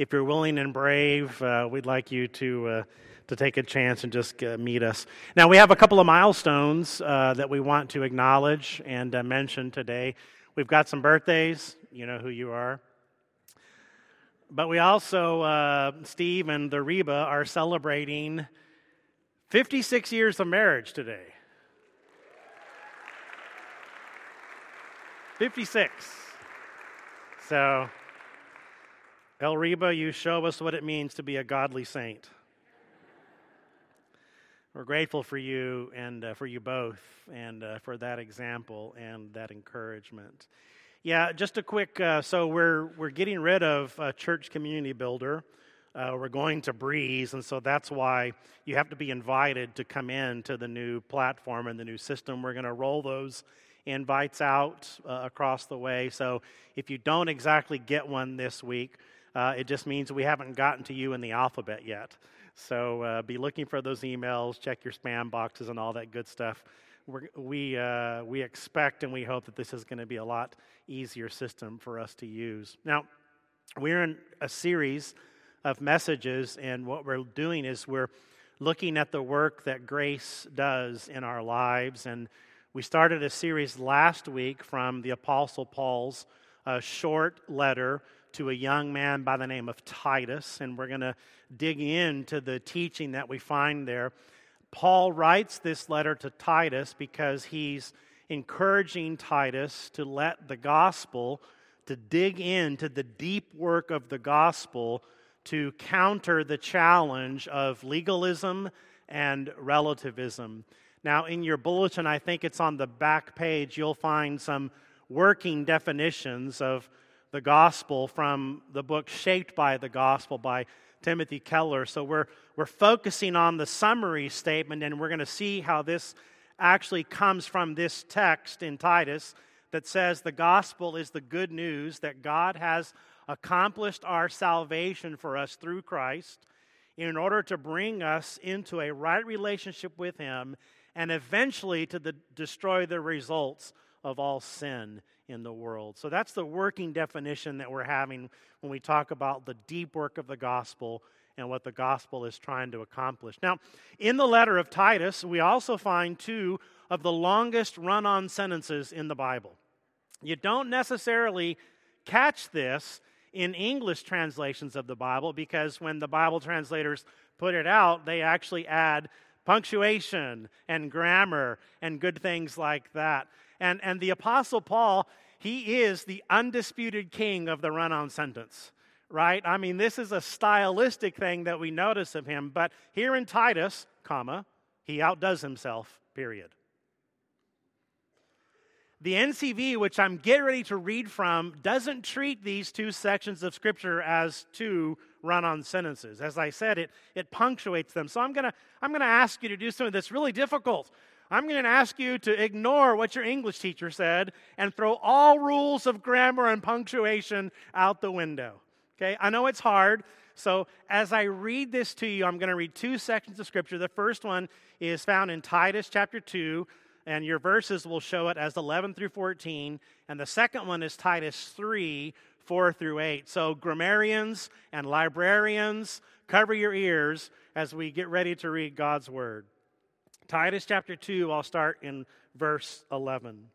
if you're willing and brave, uh, we'd like you to, uh, to take a chance and just uh, meet us. Now, we have a couple of milestones uh, that we want to acknowledge and uh, mention today. We've got some birthdays, you know who you are. But we also, Steve and the Reba, are celebrating 56 years of marriage today. 56. So, El Reba, you show us what it means to be a godly saint. We're grateful for you and uh, for you both and uh, for that example and that encouragement. Yeah, just a quick. Uh, so we're we're getting rid of Church Community Builder. Uh, we're going to Breeze, and so that's why you have to be invited to come in to the new platform and the new system. We're going to roll those invites out uh, across the way. So if you don't exactly get one this week, uh, it just means we haven't gotten to you in the alphabet yet. So uh, be looking for those emails, check your spam boxes, and all that good stuff. We're, we uh, we expect and we hope that this is going to be a lot easier system for us to use. Now, we're in a series of messages, and what we're doing is we're looking at the work that grace does in our lives and we started a series last week from the Apostle Paul's uh, short letter to a young man by the name of Titus, and we're going to dig into the teaching that we find there. Paul writes this letter to Titus because he's encouraging Titus to let the gospel, to dig into the deep work of the gospel to counter the challenge of legalism and relativism. Now, in your bulletin, I think it's on the back page, you'll find some working definitions of the gospel from the book Shaped by the Gospel by Timothy Keller. So we're, we're focusing on the summary statement, and we're going to see how this actually comes from this text in Titus that says the gospel is the good news that God has accomplished our salvation for us through Christ in order to bring us into a right relationship with Him and eventually to the, destroy the results of all sin in the world. So that's the working definition that we're having when we talk about the deep work of the gospel and what the gospel is trying to accomplish. Now, in the letter of Titus, we also find two of the longest run on sentences in the Bible. You don't necessarily catch this in English translations of the Bible because when the Bible translators put it out, they actually add punctuation and grammar and good things like that. And, and the Apostle Paul, he is the undisputed king of the run on sentence, right? I mean, this is a stylistic thing that we notice of him, but here in Titus, comma, he outdoes himself, period. The NCV, which I'm getting ready to read from, doesn't treat these two sections of Scripture as two run on sentences. As I said, it, it punctuates them. So I'm going to I'm going to ask you to do something that's really difficult. I'm going to ask you to ignore what your English teacher said and throw all rules of grammar and punctuation out the window. Okay? I know it's hard. So as I read this to you, I'm going to read two sections of Scripture. The first one is found in Titus chapter 2 and your verses will show it as 11 through 14. And the second one is Titus 3, 4 through 8. So, grammarians and librarians, cover your ears as we get ready to read God's word. Titus chapter 2, I'll start in verse 11.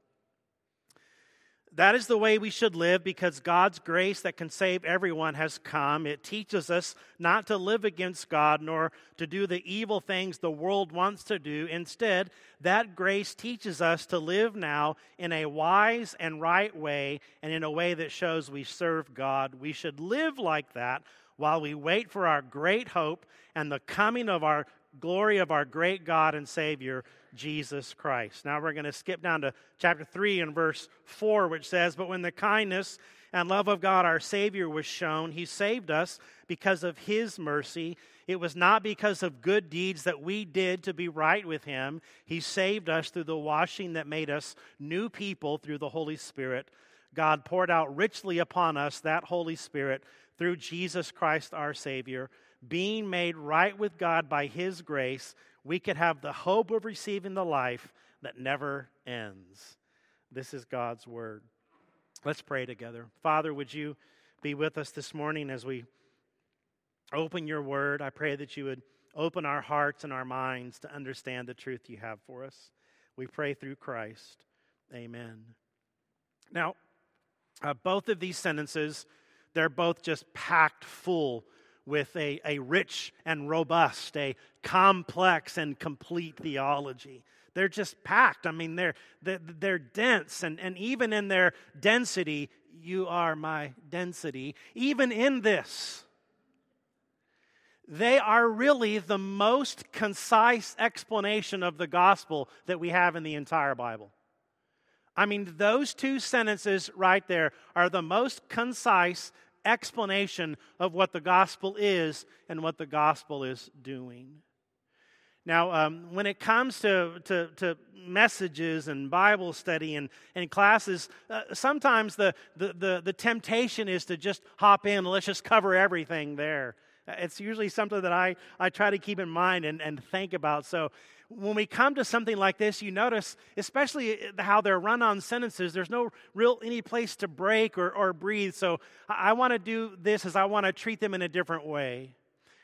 That is the way we should live because God's grace that can save everyone has come. It teaches us not to live against God nor to do the evil things the world wants to do. Instead, that grace teaches us to live now in a wise and right way and in a way that shows we serve God. We should live like that while we wait for our great hope and the coming of our glory of our great God and Savior, Jesus Christ. Now we're going to skip down to chapter 3 and verse 4, which says, But when the kindness and love of God our Savior was shown, He saved us because of His mercy. It was not because of good deeds that we did to be right with Him. He saved us through the washing that made us new people through the Holy Spirit. God poured out richly upon us that Holy Spirit through Jesus Christ our Savior being made right with God by His grace, we could have the hope of receiving the life that never ends. This is God's word. Let's pray together. Father, would you be with us this morning as we open your word. I pray that you would open our hearts and our minds to understand the truth you have for us. We pray through Christ. Amen. Now, uh, both of these sentences, they're both just packed full with a, a rich and robust, a complex and complete theology. They're just packed. I mean, they're, they're, they're dense, and, and even in their density, you are my density. Even in this, they are really the most concise explanation of the gospel that we have in the entire Bible. I mean, those two sentences right there are the most concise explanation of what the gospel is and what the gospel is doing. Now, um, when it comes to, to, to, messages and Bible study and, and classes, uh, sometimes the, the, the, the temptation is to just hop in let's just cover everything there. It's usually something that I, I try to keep in mind and, and think about. So when we come to something like this, you notice, especially how they're run on sentences, there's no real any place to break or, or breathe. So I, I want to do this as I want to treat them in a different way.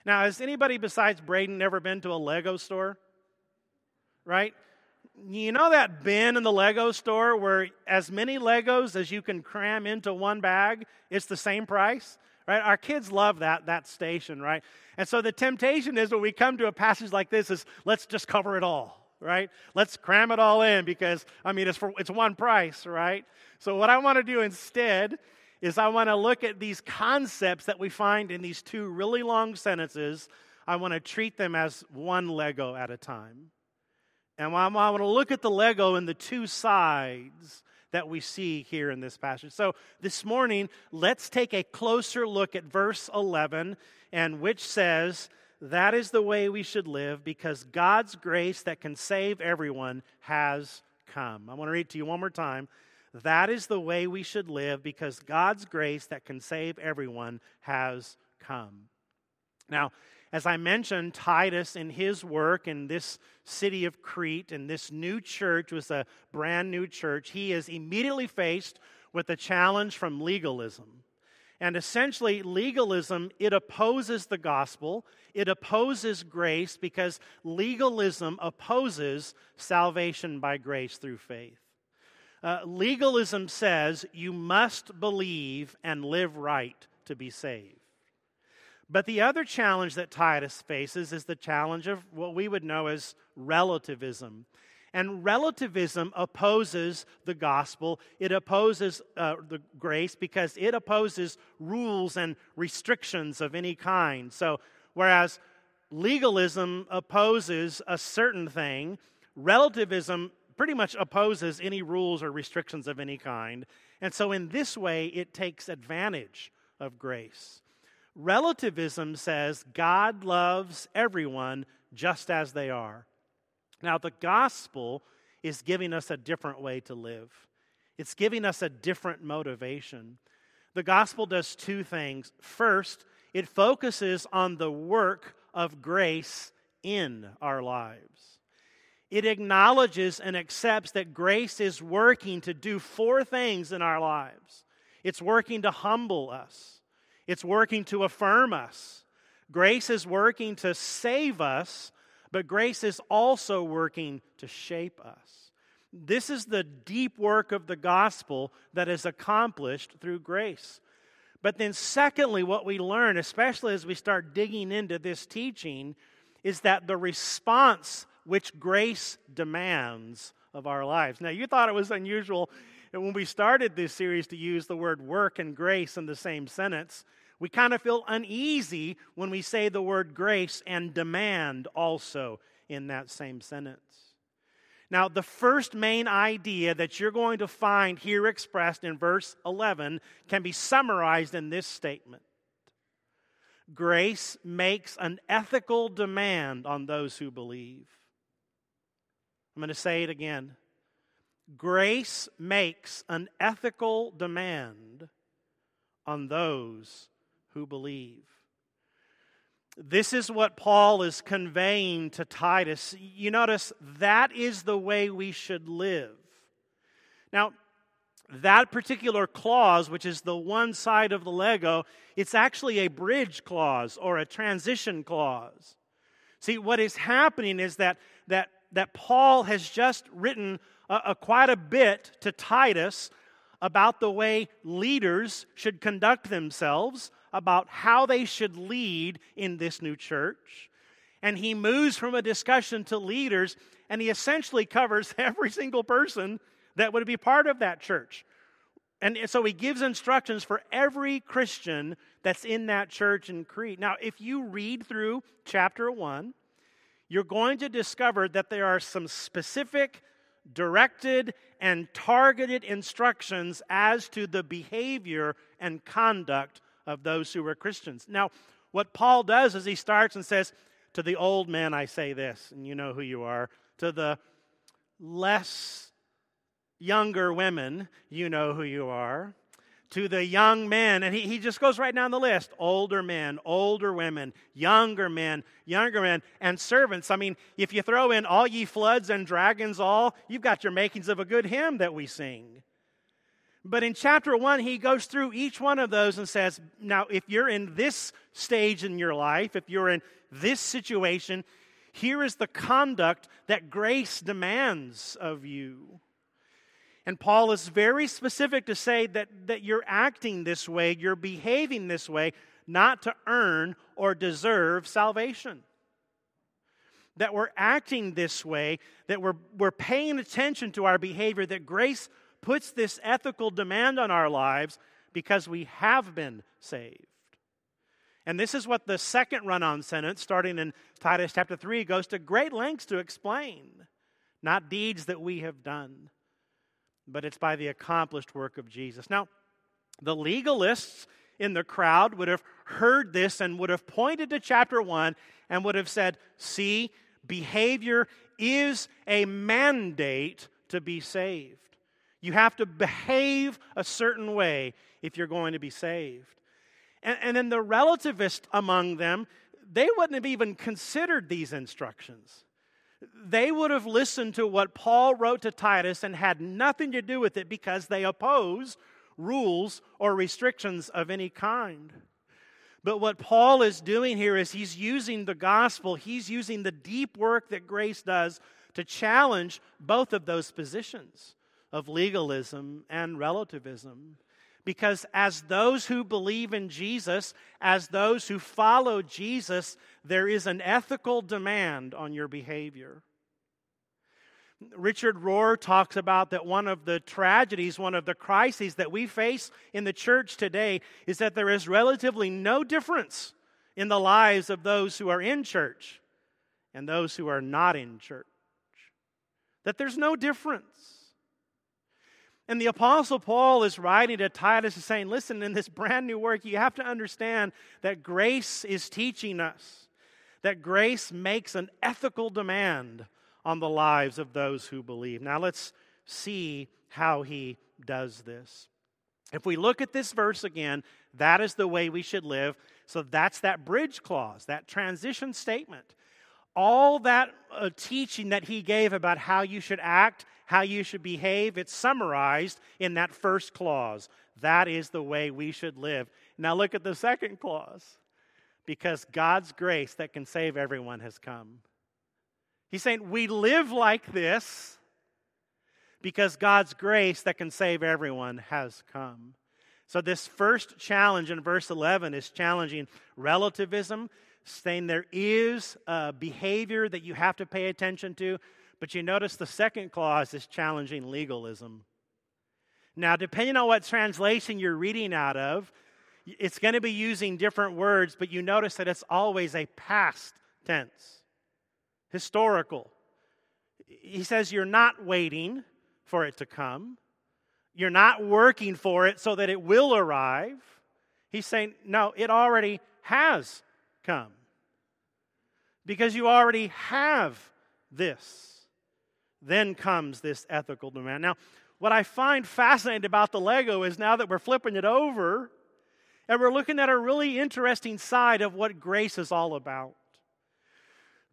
Now, has anybody besides Braden ever been to a Lego store? Right? You know that bin in the Lego store where as many Legos as you can cram into one bag, it's the same price? Right? Our kids love that, that station, right? And so the temptation is when we come to a passage like this is let's just cover it all, right? Let's cram it all in because, I mean, it's, for, it's one price, right? So what I want to do instead is I want to look at these concepts that we find in these two really long sentences. I want to treat them as one Lego at a time. And I want to look at the Lego in the two sides that we see here in this passage. So this morning, let's take a closer look at verse 11, and which says, That is the way we should live because God's grace that can save everyone has come. I want to read to you one more time. That is the way we should live because God's grace that can save everyone has come. Now, as I mentioned, Titus in his work in this city of Crete and this new church was a brand new church. He is immediately faced with a challenge from legalism. And essentially, legalism, it opposes the gospel. It opposes grace because legalism opposes salvation by grace through faith. Uh, legalism says you must believe and live right to be saved. But the other challenge that Titus faces is the challenge of what we would know as relativism. And relativism opposes the gospel. It opposes uh, the grace because it opposes rules and restrictions of any kind. So, whereas legalism opposes a certain thing, relativism pretty much opposes any rules or restrictions of any kind. And so, in this way, it takes advantage of grace. Relativism says God loves everyone just as they are. Now, the gospel is giving us a different way to live, it's giving us a different motivation. The gospel does two things. First, it focuses on the work of grace in our lives. It acknowledges and accepts that grace is working to do four things in our lives. It's working to humble us. It's working to affirm us. Grace is working to save us, but grace is also working to shape us. This is the deep work of the gospel that is accomplished through grace. But then, secondly, what we learn, especially as we start digging into this teaching, is that the response which grace demands of our lives. Now, you thought it was unusual when we started this series to use the word work and grace in the same sentence. We kind of feel uneasy when we say the word grace and demand also in that same sentence. Now, the first main idea that you're going to find here expressed in verse 11 can be summarized in this statement Grace makes an ethical demand on those who believe. I'm going to say it again. Grace makes an ethical demand on those who believe. This is what Paul is conveying to Titus. You notice that is the way we should live. Now, that particular clause, which is the one side of the Lego, it's actually a bridge clause or a transition clause. See, what is happening is that, that, that Paul has just written a quite a bit to Titus about the way leaders should conduct themselves, about how they should lead in this new church. And he moves from a discussion to leaders, and he essentially covers every single person that would be part of that church. And so he gives instructions for every Christian that's in that church in Crete. Now, if you read through chapter 1, you're going to discover that there are some specific, directed, and targeted instructions as to the behavior and conduct of those who were Christians. Now, what Paul does is he starts and says, To the old men, I say this, and you know who you are. To the less younger women, you know who you are. To the young men, and he, he just goes right down the list older men, older women, younger men, younger men, and servants. I mean, if you throw in all ye floods and dragons, all, you've got your makings of a good hymn that we sing. But in chapter one, he goes through each one of those and says, Now, if you're in this stage in your life, if you're in this situation, here is the conduct that grace demands of you. And Paul is very specific to say that, that you're acting this way, you're behaving this way, not to earn or deserve salvation. That we're acting this way, that we're, we're paying attention to our behavior, that grace puts this ethical demand on our lives because we have been saved. And this is what the second run on sentence, starting in Titus chapter 3, goes to great lengths to explain. Not deeds that we have done but it's by the accomplished work of Jesus. Now, the legalists in the crowd would have heard this and would have pointed to chapter 1 and would have said, See, behavior is a mandate to be saved. You have to behave a certain way if you're going to be saved. And, and then the relativists among them, they wouldn't have even considered these instructions they would have listened to what Paul wrote to Titus and had nothing to do with it because they oppose rules or restrictions of any kind. But what Paul is doing here is he's using the gospel, he's using the deep work that grace does to challenge both of those positions of legalism and relativism. Because as those who believe in Jesus, as those who follow Jesus, there is an ethical demand on your behavior. Richard Rohr talks about that one of the tragedies, one of the crises that we face in the church today is that there is relatively no difference in the lives of those who are in church and those who are not in church. That there's no difference. And the Apostle Paul is writing to Titus and saying, listen, in this brand new work, you have to understand that grace is teaching us, that grace makes an ethical demand on the lives of those who believe. Now let's see how he does this. If we look at this verse again, that is the way we should live. So that's that bridge clause, that transition statement. All that uh, teaching that he gave about how you should act how you should behave, it's summarized in that first clause. That is the way we should live. Now look at the second clause. Because God's grace that can save everyone has come. He's saying we live like this because God's grace that can save everyone has come. So, this first challenge in verse 11 is challenging relativism, saying there is a behavior that you have to pay attention to. But you notice the second clause is challenging legalism. Now, depending on what translation you're reading out of, it's going to be using different words, but you notice that it's always a past tense, historical. He says you're not waiting for it to come, you're not working for it so that it will arrive. He's saying, no, it already has come because you already have this then comes this ethical demand. Now, what I find fascinating about the Lego is now that we're flipping it over and we're looking at a really interesting side of what grace is all about.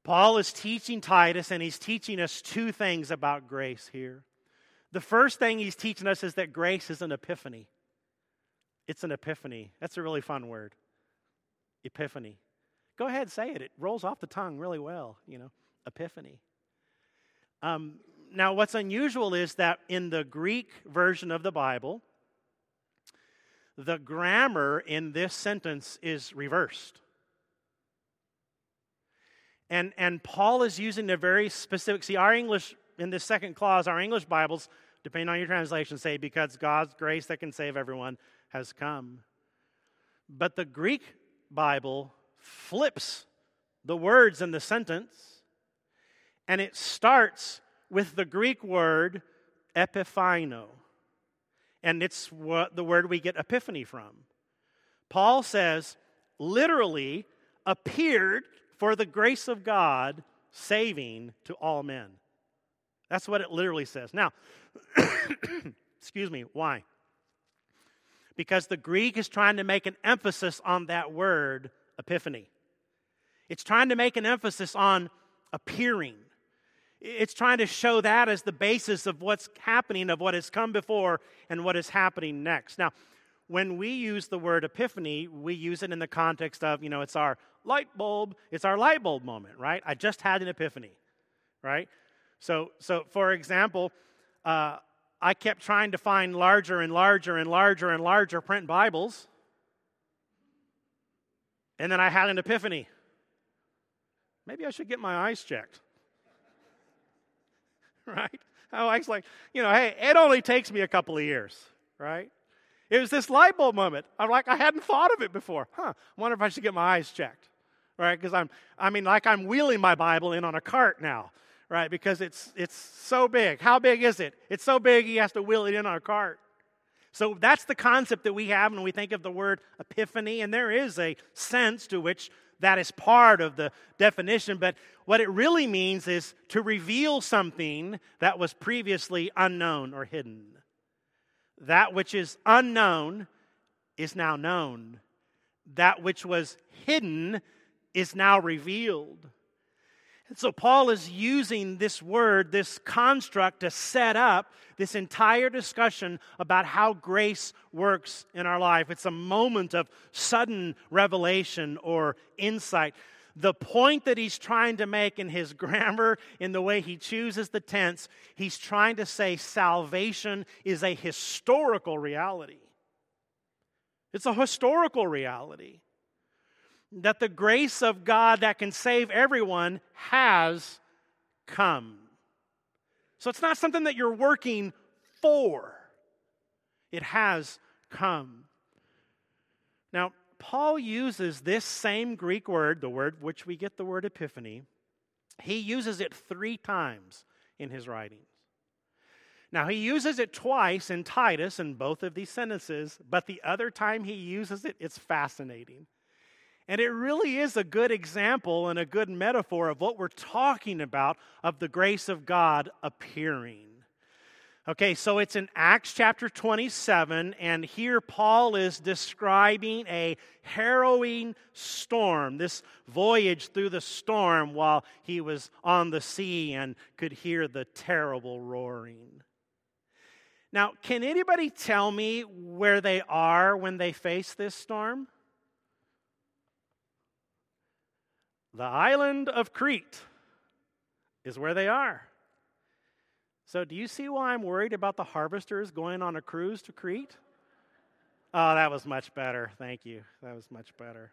Paul is teaching Titus, and he's teaching us two things about grace here. The first thing he's teaching us is that grace is an epiphany. It's an epiphany. That's a really fun word. Epiphany. Go ahead, say it. It rolls off the tongue really well, you know. Epiphany. Um, now, what's unusual is that in the Greek version of the Bible, the grammar in this sentence is reversed. And, and Paul is using a very specific, see, our English, in this second clause, our English Bibles, depending on your translation, say, because God's grace that can save everyone has come. But the Greek Bible flips the words in the sentence, and it starts with the Greek word epiphaino. And it's what the word we get epiphany from. Paul says, literally, appeared for the grace of God saving to all men. That's what it literally says. Now, excuse me, why? Because the Greek is trying to make an emphasis on that word, epiphany. It's trying to make an emphasis on appearing. It's trying to show that as the basis of what's happening, of what has come before and what is happening next. Now, when we use the word epiphany, we use it in the context of, you know, it's our light bulb, it's our light bulb moment, right? I just had an epiphany, right? So, so for example, uh, I kept trying to find larger and larger and larger and larger print Bibles, and then I had an epiphany. Maybe I should get my eyes checked. right? I was like, you know, hey, it only takes me a couple of years, right? It was this light bulb moment. I'm like, I hadn't thought of it before. Huh, I wonder if I should get my eyes checked, right? Because I'm, I mean, like I'm wheeling my Bible in on a cart now, right? Because it's, it's so big. How big is it? It's so big he has to wheel it in on a cart. So that's the concept that we have when we think of the word epiphany, and there is a sense to which that is part of the definition, but what it really means is to reveal something that was previously unknown or hidden. That which is unknown is now known. That which was hidden is now revealed. And so Paul is using this word, this construct, to set up this entire discussion about how grace works in our life. It's a moment of sudden revelation or insight. The point that he's trying to make in his grammar, in the way he chooses the tense, he's trying to say salvation is a historical reality. It's a historical reality that the grace of God that can save everyone has come. So it's not something that you're working for, it has come. Now, Paul uses this same Greek word, the word which we get the word epiphany, he uses it three times in his writings. Now, he uses it twice in Titus in both of these sentences, but the other time he uses it, it's fascinating. And it really is a good example and a good metaphor of what we're talking about of the grace of God appearing. Okay, so it's in Acts chapter 27, and here Paul is describing a harrowing storm, this voyage through the storm while he was on the sea and could hear the terrible roaring. Now, can anybody tell me where they are when they face this storm? The island of Crete is where they are. So, do you see why I'm worried about the harvesters going on a cruise to Crete? Oh, that was much better. Thank you. That was much better.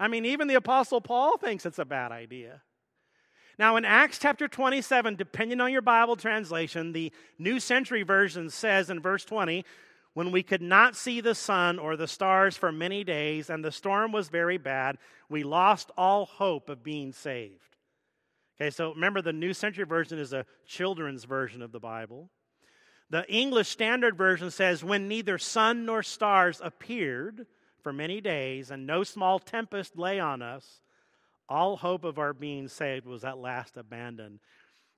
I mean, even the Apostle Paul thinks it's a bad idea. Now, in Acts chapter 27, depending on your Bible translation, the New Century Version says in verse 20, when we could not see the sun or the stars for many days, and the storm was very bad, we lost all hope of being saved. Okay, so remember the New Century Version is a children's version of the Bible. The English Standard Version says, When neither sun nor stars appeared for many days, and no small tempest lay on us, all hope of our being saved was at last abandoned.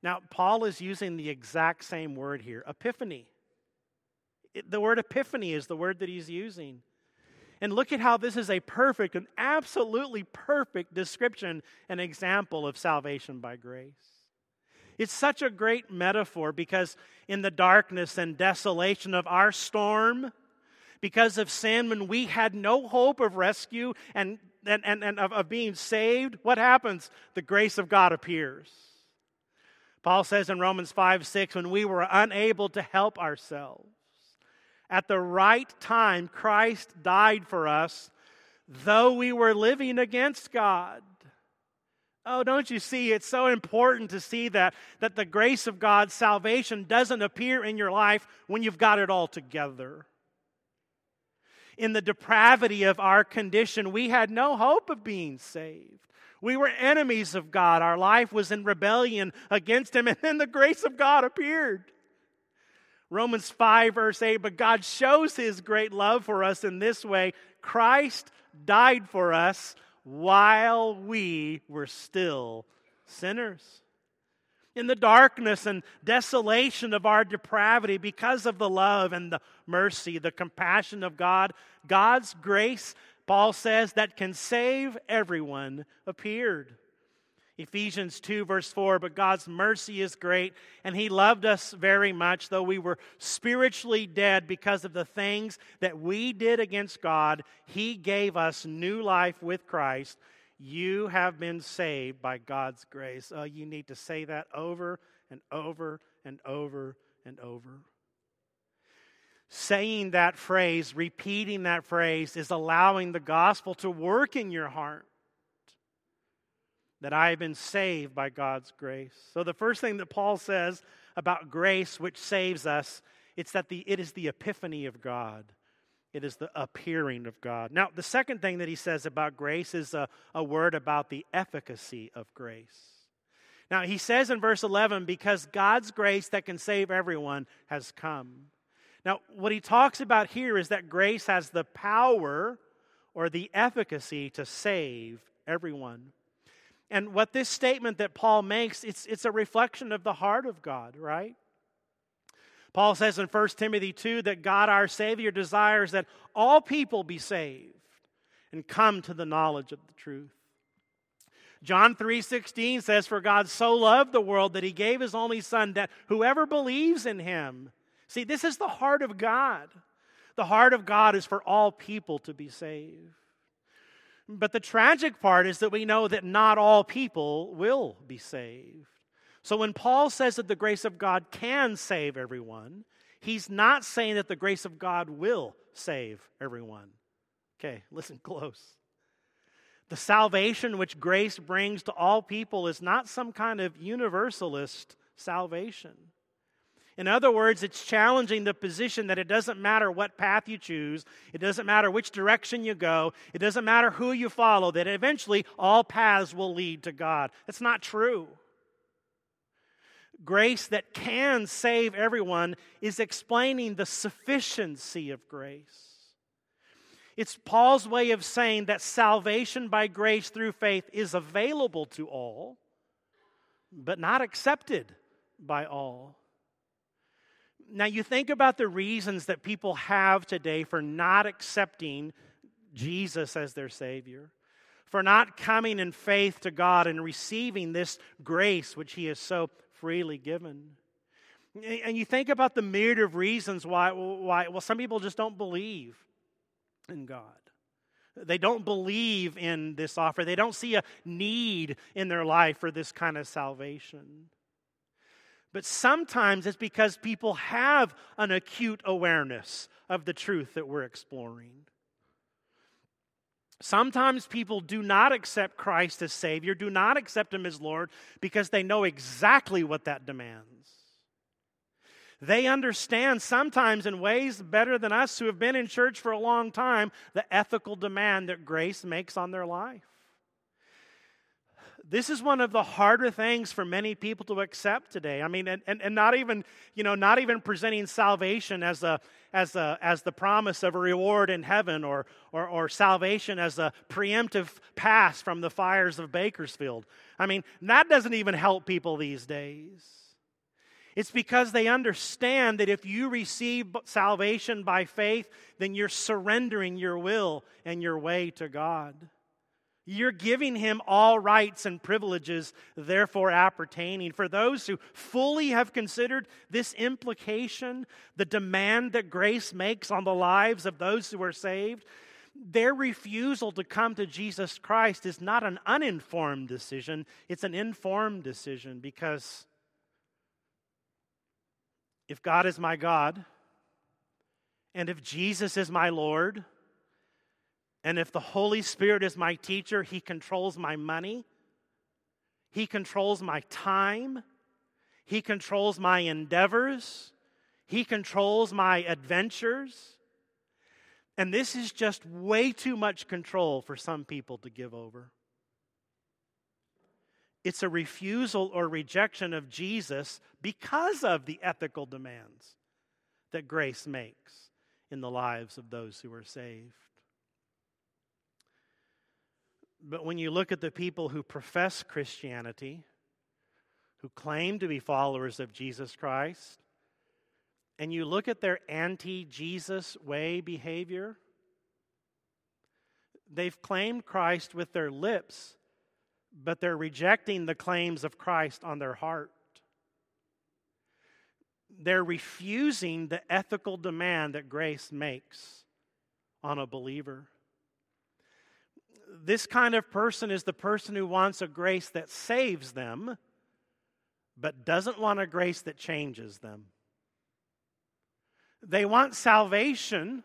Now, Paul is using the exact same word here epiphany the word epiphany is the word that he's using. And look at how this is a perfect, an absolutely perfect description and example of salvation by grace. It's such a great metaphor because in the darkness and desolation of our storm, because of sin, when we had no hope of rescue and, and, and, and of, of being saved, what happens? The grace of God appears. Paul says in Romans 5 6, when we were unable to help ourselves, at the right time, Christ died for us, though we were living against God. Oh, don't you see? It's so important to see that, that the grace of God, salvation, doesn't appear in your life when you've got it all together. In the depravity of our condition, we had no hope of being saved. We were enemies of God. Our life was in rebellion against Him, and then the grace of God appeared. Romans 5, verse 8, but God shows His great love for us in this way Christ died for us while we were still sinners. In the darkness and desolation of our depravity, because of the love and the mercy, the compassion of God, God's grace, Paul says, that can save everyone, appeared. Ephesians 2, verse 4 But God's mercy is great, and He loved us very much, though we were spiritually dead because of the things that we did against God. He gave us new life with Christ. You have been saved by God's grace. Oh, you need to say that over and over and over and over. Saying that phrase, repeating that phrase, is allowing the gospel to work in your heart that I have been saved by God's grace. So the first thing that Paul says about grace which saves us, it's that the, it is the epiphany of God. It is the appearing of God. Now, the second thing that he says about grace is a, a word about the efficacy of grace. Now, he says in verse 11, because God's grace that can save everyone has come. Now, what he talks about here is that grace has the power or the efficacy to save everyone. And what this statement that Paul makes, it's, it's a reflection of the heart of God, right? Paul says in 1 Timothy 2 that God our Savior desires that all people be saved and come to the knowledge of the truth. John 3:16 says for God so loved the world that he gave his only son that whoever believes in him. See, this is the heart of God. The heart of God is for all people to be saved. But the tragic part is that we know that not all people will be saved. So when Paul says that the grace of God can save everyone, he's not saying that the grace of God will save everyone. Okay, listen close. The salvation which grace brings to all people is not some kind of universalist salvation. In other words, it's challenging the position that it doesn't matter what path you choose, it doesn't matter which direction you go, it doesn't matter who you follow, that eventually all paths will lead to God. That's not true. Grace that can save everyone is explaining the sufficiency of grace. It's Paul's way of saying that salvation by grace through faith is available to all, but not accepted by all. Now, you think about the reasons that people have today for not accepting Jesus as their Savior, for not coming in faith to God and receiving this grace which He has so freely given. And you think about the myriad of reasons why, why, well, some people just don't believe in God. They don't believe in this offer. They don't see a need in their life for this kind of salvation. But sometimes it's because people have an acute awareness of the truth that we're exploring. Sometimes people do not accept Christ as Savior, do not accept Him as Lord, because they know exactly what that demands. They understand sometimes in ways better than us who have been in church for a long time the ethical demand that grace makes on their life. This is one of the harder things for many people to accept today. I mean, and, and, and not even, you know, not even presenting salvation as a as a as the promise of a reward in heaven or or, or salvation as a preemptive pass from the fires of Bakersfield. I mean, that doesn't even help people these days. It's because they understand that if you receive salvation by faith, then you're surrendering your will and your way to God. You're giving him all rights and privileges, therefore appertaining. For those who fully have considered this implication, the demand that grace makes on the lives of those who are saved, their refusal to come to Jesus Christ is not an uninformed decision, it's an informed decision because if God is my God, and if Jesus is my Lord, and if the Holy Spirit is my teacher, He controls my money, He controls my time, He controls my endeavors, He controls my adventures. And this is just way too much control for some people to give over. It's a refusal or rejection of Jesus because of the ethical demands that grace makes in the lives of those who are saved. But when you look at the people who profess Christianity, who claim to be followers of Jesus Christ, and you look at their anti Jesus way behavior, they've claimed Christ with their lips, but they're rejecting the claims of Christ on their heart. They're refusing the ethical demand that grace makes on a believer. This kind of person is the person who wants a grace that saves them, but doesn't want a grace that changes them. They want salvation,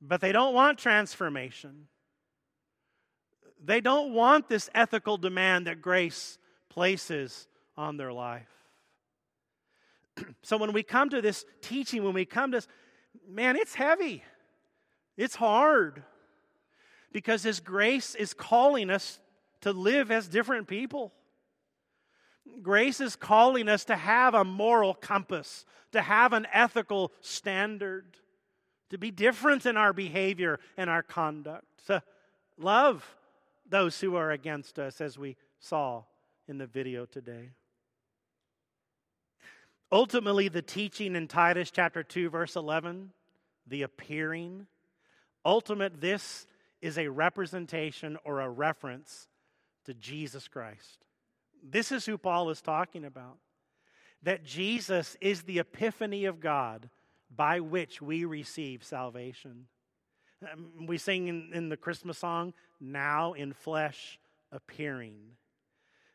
but they don't want transformation. They don't want this ethical demand that grace places on their life. so when we come to this teaching, when we come to this, man, it's heavy. It's hard. Because His grace is calling us to live as different people. Grace is calling us to have a moral compass, to have an ethical standard, to be different in our behavior and our conduct, to love those who are against us, as we saw in the video today. Ultimately, the teaching in Titus chapter 2, verse 11, the appearing, ultimate, this is a representation or a reference to Jesus Christ. This is who Paul is talking about. That Jesus is the epiphany of God by which we receive salvation. Um, we sing in, in the Christmas song, now in flesh appearing.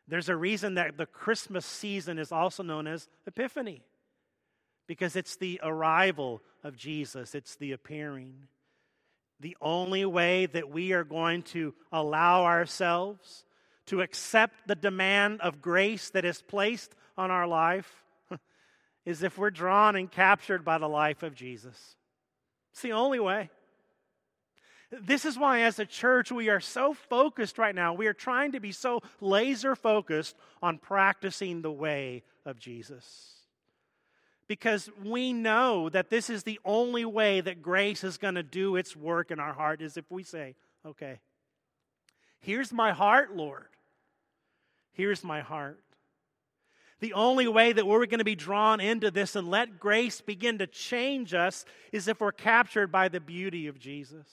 There's a reason that the Christmas season is also known as Epiphany, because it's the arrival of Jesus, it's the appearing. The only way that we are going to allow ourselves to accept the demand of grace that is placed on our life is if we're drawn and captured by the life of Jesus. It's the only way. This is why, as a church, we are so focused right now. We are trying to be so laser focused on practicing the way of Jesus. Because we know that this is the only way that grace is going to do its work in our heart, is if we say, okay, here's my heart, Lord. Here's my heart. The only way that we're going to be drawn into this and let grace begin to change us is if we're captured by the beauty of Jesus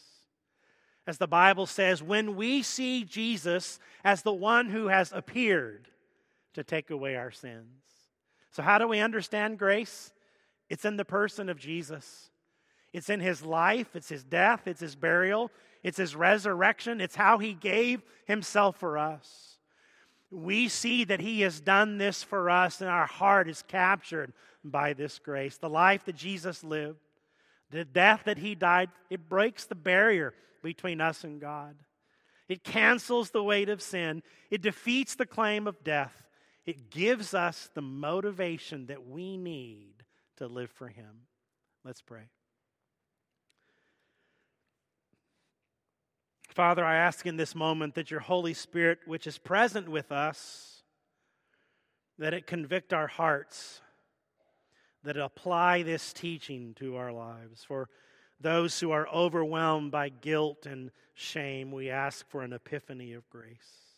as the Bible says, when we see Jesus as the one who has appeared to take away our sins. So, how do we understand grace? It's in the person of Jesus. It's in his life, it's his death, it's his burial, it's his resurrection, it's how he gave himself for us. We see that he has done this for us, and our heart is captured by this grace. The life that Jesus lived, the death that he died, it breaks the barrier between us and God. It cancels the weight of sin, it defeats the claim of death, it gives us the motivation that we need to live for Him. Let's pray. Father, I ask in this moment that your Holy Spirit, which is present with us, that it convict our hearts, that it apply this teaching to our lives. For those who are overwhelmed by guilt and shame, we ask for an epiphany of grace,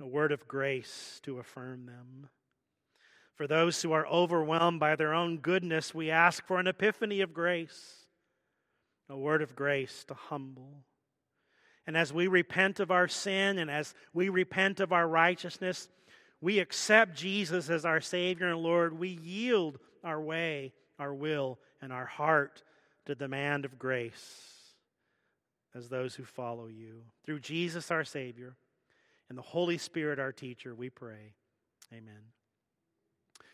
a word of grace to affirm them. For those who are overwhelmed by their own goodness, we ask for an epiphany of grace, a word of grace to humble. And as we repent of our sin and as we repent of our righteousness, we accept Jesus as our Savior and Lord. We yield our way, our will, and our heart to the demand of grace as those who follow you. Through Jesus, our Savior, and the Holy Spirit, our teacher, we pray. Amen.